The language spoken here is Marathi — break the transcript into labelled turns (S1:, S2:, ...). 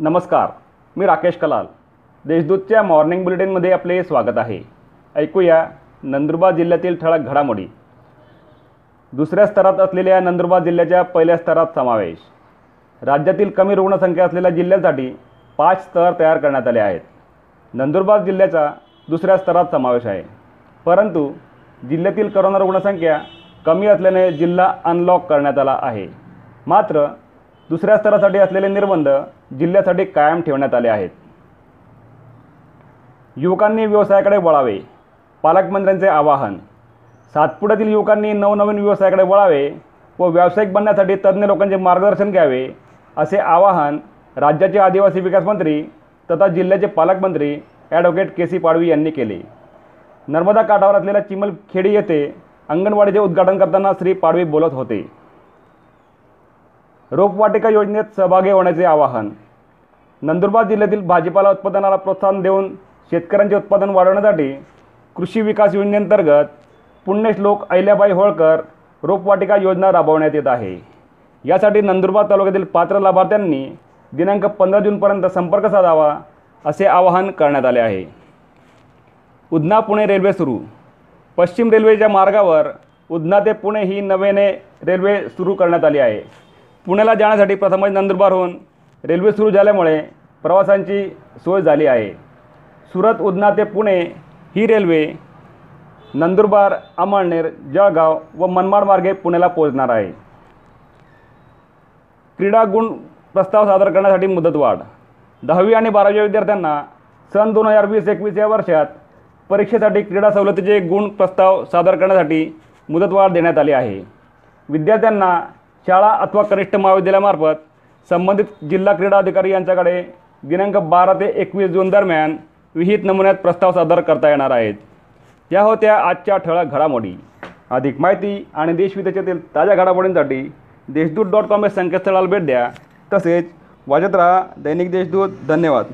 S1: नमस्कार मी राकेश कलाल. देशदूतच्या मॉर्निंग बुलेटिनमध्ये आपले स्वागत आहे. ऐकूया नंदुरबार जिल्ह्यातील ठळक घडामोडी. दुसऱ्या स्तरात असलेल्या नंदुरबार जिल्ह्याच्या पहिल्या स्तरात समावेश. राज्यातील कमी रुग्णसंख्या असलेल्या जिल्ह्यांसाठी पाच स्तर तयार करण्यात आले आहेत. नंदुरबार जिल्ह्याचा दुसऱ्या स्तरात समावेश आहे. परंतु जिल्ह्यातील करोना रुग्णसंख्या कमी असल्याने जिल्हा अनलॉक करण्यात आला आहे. मात्र दुसऱ्या स्तरासाठी असलेले निर्बंध जिल्ह्यासाठी कायम ठेवण्यात आले आहेत. युवकांनी व्यवसायाकडे वळावे पालकमंत्र्यांचे आवाहन. सातपुड्यातील युवकांनी नवनवीन व्यवसायाकडे वळावे व व्यावसायिक बनण्यासाठी तज्ज्ञ लोकांचे मार्गदर्शन घ्यावे असे आवाहन राज्याचे आदिवासी विकास मंत्री तथा जिल्ह्याचे पालकमंत्री ॲडव्होकेट के सी पाडवी यांनी केले. नर्मदा काठावर असलेल्या चिमलखेडी येथे अंगणवाडीचे उद्घाटन करताना श्री पाडवी बोलत होते. रोपवाटिका योजनेत सहभागी होण्याचे आवाहन. नंदुरबार जिल्ह्यातील भाजीपाला उत्पादनाला प्रोत्साहन देऊन शेतकऱ्यांचे उत्पादन वाढवण्यासाठी कृषी विकास योजनेअंतर्गत पुण्यश्लोक अहिल्याबाई होळकर रोपवाटिका योजना राबवण्यात येत आहे. यासाठी नंदुरबार तालुक्यातील पात्र लाभार्थ्यांनी दिनांक पंधरा जूनपर्यंत संपर्क साधावा असे आवाहन करण्यात आले आहे. उधना पुणे रेल्वे सुरू. पश्चिम रेल्वेच्या मार्गावर उधना ते पुणे ही नव्याने रेल्वे सुरू करण्यात आली आहे. पुण्याला जाण्यासाठी प्रथमच नंदुरबारहून रेल्वे सुरू झाल्यामुळे प्रवासांची सोय झाली आहे. सुरत उदना ते पुणे ही रेल्वे नंदुरबार अमळनेर जळगाव व मनमाड मार्गे पुण्याला पोहोचणार आहे. क्रीडा गुण प्रस्ताव सादर करण्यासाठी मुदतवाढ. दहावी आणि बारावी विद्यार्थ्यांना सन दोन हजार वीस एकवीस या वर्षात परीक्षेसाठी क्रीडा सवलतीचे गुण प्रस्ताव सादर करण्यासाठी मुदतवाढ देण्यात आली आहे. विद्यार्थ्यांना शाळा अथवा कनिष्ठ महाविद्यालयामार्फत संबंधित जिल्हा क्रीडा अधिकारी यांच्याकडे दिनांक बारा ते एकवीस जून दरम्यान विहित नमुन्यात प्रस्ताव सादर करता येणार आहेत. या होत्या आजच्या ठळक घडामोडी. अधिक माहिती आणि देशविदेशातील ताज्या घडामोडींसाठी देशदूत डॉट कॉम या संकेतस्थळाला भेट द्या. तसेच वाजत राहा दैनिक देशदूत. धन्यवाद.